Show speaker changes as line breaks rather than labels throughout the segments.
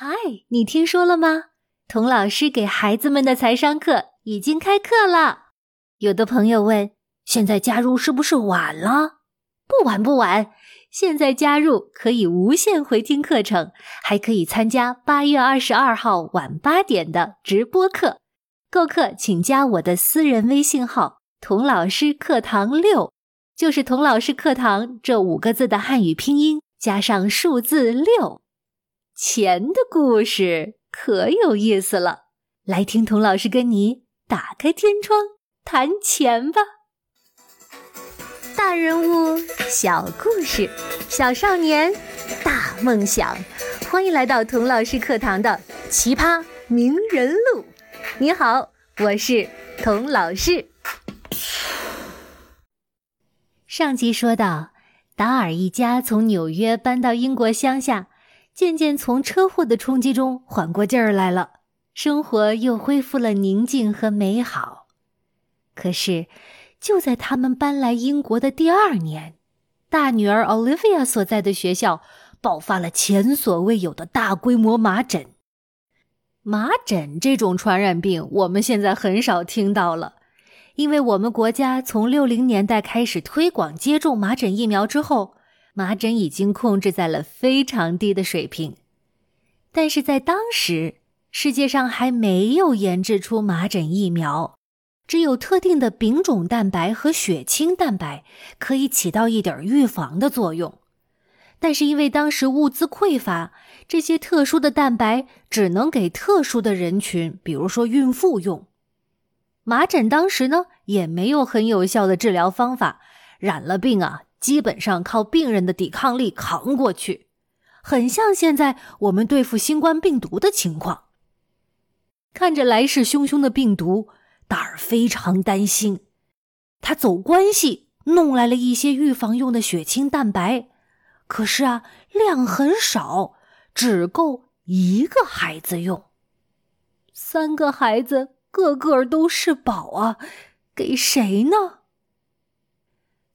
嗨，你听说了吗？童老师给孩子们的财商课已经开课了。有的朋友问：现在加入是不是晚了？不晚不晚，现在加入可以无限回听课程，还可以参加八月二十二号晚八点的直播课。购课请加我的私人微信号“童老师课堂六”，就是“童老师课堂”这五个字的汉语拼音加上数字六。钱的故事可有意思了，来听童老师跟你打开天窗谈钱吧。大人物，小故事，小少年，大梦想，欢迎来到童老师课堂的奇葩名人录。你好，我是童老师。上集说到，达尔一家从纽约搬到英国乡下。渐渐从车祸的冲击中缓过劲儿来了，生活又恢复了宁静和美好。可是，就在他们搬来英国的第二年，大女儿 Olivia 所在的学校爆发了前所未有的大规模麻疹。麻疹这种传染病，我们现在很少听到了，因为我们国家从六零年代开始推广接种麻疹疫苗之后。麻疹已经控制在了非常低的水平，但是在当时，世界上还没有研制出麻疹疫苗，只有特定的丙种蛋白和血清蛋白可以起到一点预防的作用。但是因为当时物资匮乏，这些特殊的蛋白只能给特殊的人群，比如说孕妇用。麻疹当时呢也没有很有效的治疗方法，染了病啊。基本上靠病人的抵抗力扛过去，很像现在我们对付新冠病毒的情况。看着来势汹汹的病毒，达尔非常担心。他走关系弄来了一些预防用的血清蛋白，可是啊，量很少，只够一个孩子用。三个孩子个个都是宝啊，给谁呢？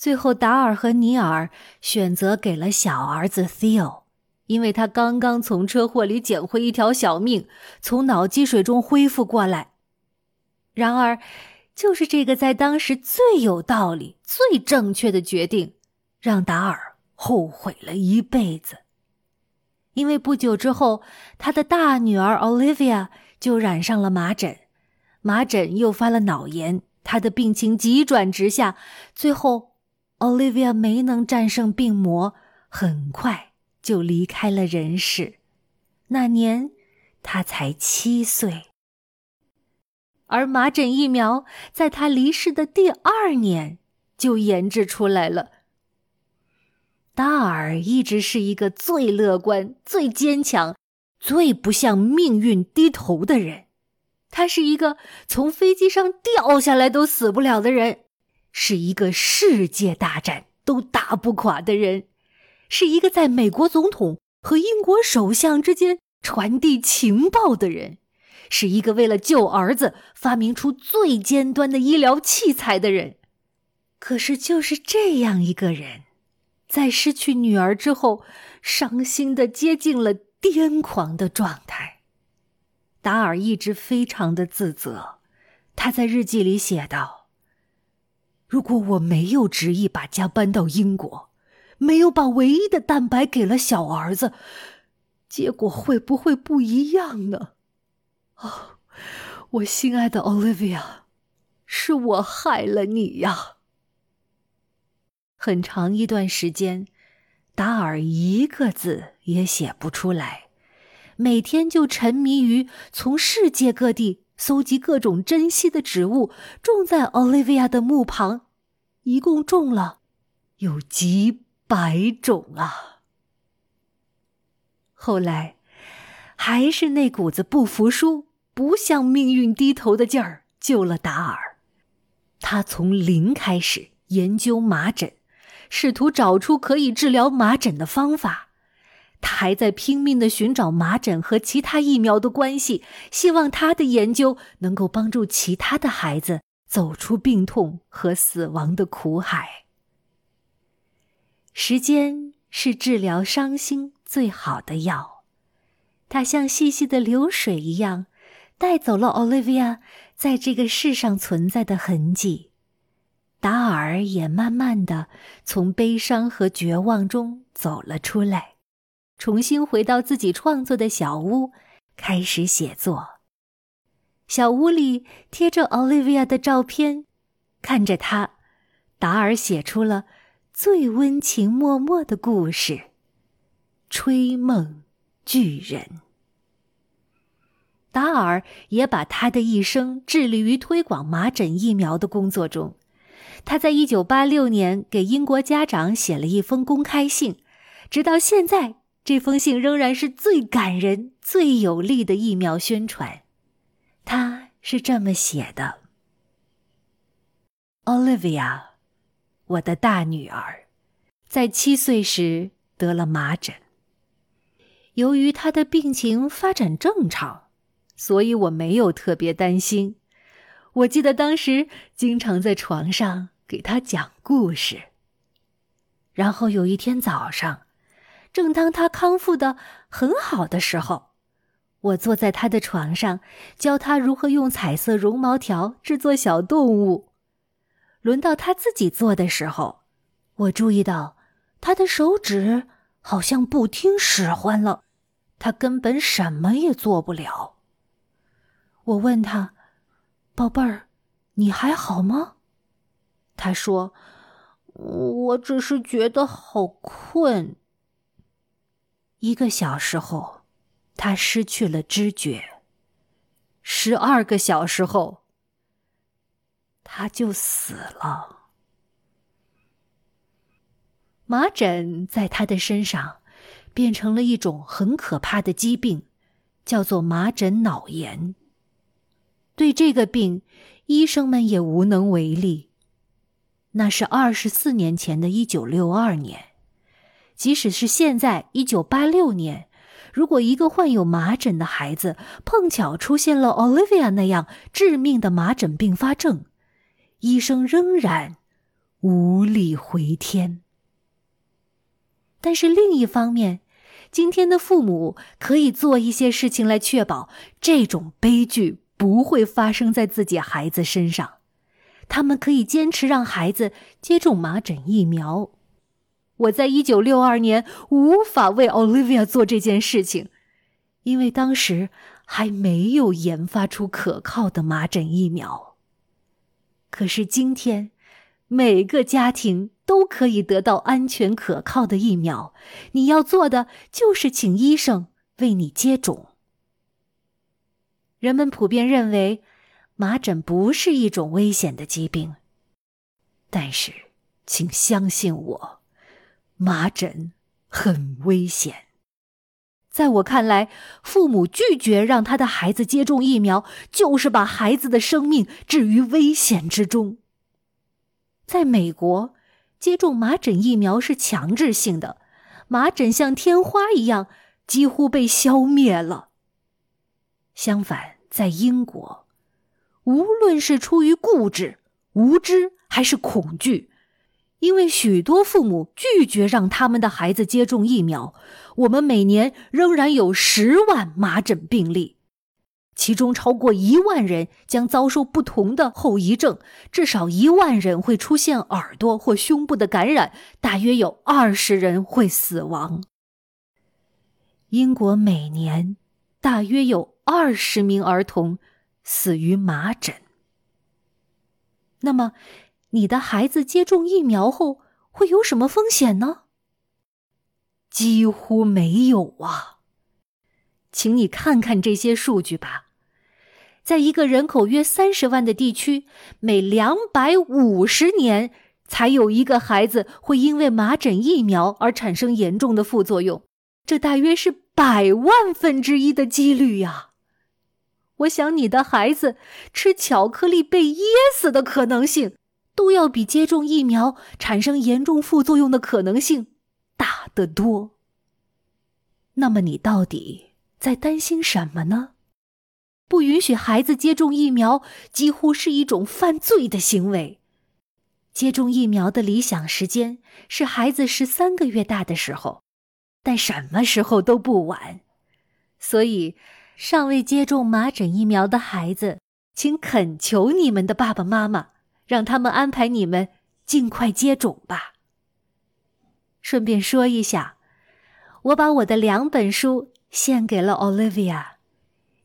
最后，达尔和尼尔选择给了小儿子 Theo，因为他刚刚从车祸里捡回一条小命，从脑积水中恢复过来。然而，就是这个在当时最有道理、最正确的决定，让达尔后悔了一辈子。因为不久之后，他的大女儿 Olivia 就染上了麻疹，麻疹诱发了脑炎，他的病情急转直下，最后。Olivia 没能战胜病魔，很快就离开了人世。那年，他才七岁。而麻疹疫苗在他离世的第二年就研制出来了。达尔一直是一个最乐观、最坚强、最不向命运低头的人。他是一个从飞机上掉下来都死不了的人。是一个世界大战都打不垮的人，是一个在美国总统和英国首相之间传递情报的人，是一个为了救儿子发明出最尖端的医疗器材的人。可是，就是这样一个人，在失去女儿之后，伤心的接近了癫狂的状态。达尔一直非常的自责，他在日记里写道。如果我没有执意把家搬到英国，没有把唯一的蛋白给了小儿子，结果会不会不一样呢？哦，我心爱的 Olivia，是我害了你呀！很长一段时间，达尔一个字也写不出来，每天就沉迷于从世界各地。搜集各种珍稀的植物，种在 Olivia 的墓旁，一共种了有几百种啊。后来，还是那股子不服输、不向命运低头的劲儿救了达尔。他从零开始研究麻疹，试图找出可以治疗麻疹的方法。他还在拼命的寻找麻疹和其他疫苗的关系，希望他的研究能够帮助其他的孩子走出病痛和死亡的苦海。时间是治疗伤心最好的药，它像细细的流水一样，带走了 Olivia 在这个世上存在的痕迹。达尔也慢慢的从悲伤和绝望中走了出来，重新回到自己创作的小屋，开始写作。小屋里贴着 Olivia 的照片，看着她，达尔写出了最温情脉脉的故事《吹梦巨人》。达尔也把他的一生致力于推广麻疹疫苗的工作中。他在一九八六年给英国家长写了一封公开信，直到现在，这封信仍然是最感人、最有力的疫苗宣传。他是这么写的：“Olivia，我的大女儿，在七岁时得了麻疹。由于她的病情发展正常，所以我没有特别担心。”我记得当时经常在床上给她讲故事。然后有一天早上，正当他康复的很好的时候，我坐在他的床上教他如何用彩色绒毛条制作小动物。轮到他自己做的时候，我注意到他的手指好像不听使唤了，他根本什么也做不了。我问他。宝贝儿，你还好吗？他说：“我只是觉得好困。”一个小时后，他失去了知觉。十二个小时后，他就死了。麻疹在他的身上变成了一种很可怕的疾病，叫做麻疹脑炎。对这个病，医生们也无能为力。那是二十四年前的一九六二年，即使是现在一九八六年，如果一个患有麻疹的孩子碰巧出现了 Olivia 那样致命的麻疹并发症，医生仍然无力回天。但是另一方面，今天的父母可以做一些事情来确保这种悲剧。不会发生在自己孩子身上，他们可以坚持让孩子接种麻疹疫苗。我在一九六二年无法为 Olivia 做这件事情，因为当时还没有研发出可靠的麻疹疫苗。可是今天，每个家庭都可以得到安全可靠的疫苗。你要做的就是请医生为你接种。人们普遍认为，麻疹不是一种危险的疾病。但是，请相信我，麻疹很危险。在我看来，父母拒绝让他的孩子接种疫苗，就是把孩子的生命置于危险之中。在美国，接种麻疹疫苗是强制性的，麻疹像天花一样几乎被消灭了。相反，在英国，无论是出于固执、无知还是恐惧，因为许多父母拒绝让他们的孩子接种疫苗，我们每年仍然有十万麻疹病例，其中超过一万人将遭受不同的后遗症，至少一万人会出现耳朵或胸部的感染，大约有二十人会死亡。英国每年。大约有二十名儿童死于麻疹。那么，你的孩子接种疫苗后会有什么风险呢？几乎没有啊！请你看看这些数据吧。在一个人口约三十万的地区，每两百五十年才有一个孩子会因为麻疹疫苗而产生严重的副作用。这大约是百万分之一的几率呀！我想你的孩子吃巧克力被噎死的可能性，都要比接种疫苗产生严重副作用的可能性大得多。那么你到底在担心什么呢？不允许孩子接种疫苗，几乎是一种犯罪的行为。接种疫苗的理想时间是孩子十三个月大的时候。但什么时候都不晚。所以，尚未接种麻疹疫苗的孩子，请恳求你们的爸爸妈妈，让他们安排你们尽快接种吧。顺便说一下，我把我的两本书献给了 Olivia。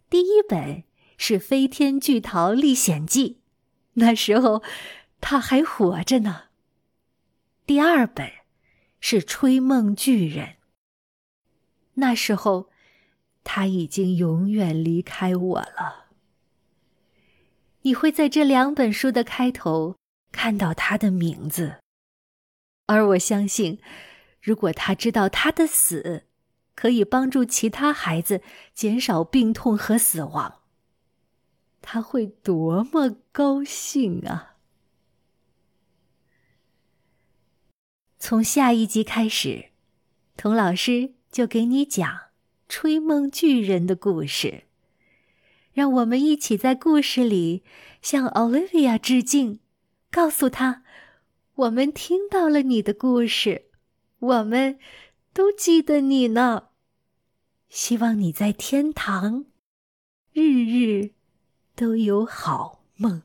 第一本是《飞天巨桃历险记》，那时候他还活着呢。第二本是《吹梦巨人》，那时候他已经永远离开我了。你会在这两本书的开头看到他的名字。而我相信，如果他知道他的死可以帮助其他孩子减少病痛和死亡，他会多么高兴啊！从下一集开始，童老师就给你讲《吹梦巨人》的故事。让我们一起在故事里向 Olivia 致敬，告诉他。我们听到了你的故事，我们都记得你呢。希望你在天堂，日日都有好梦。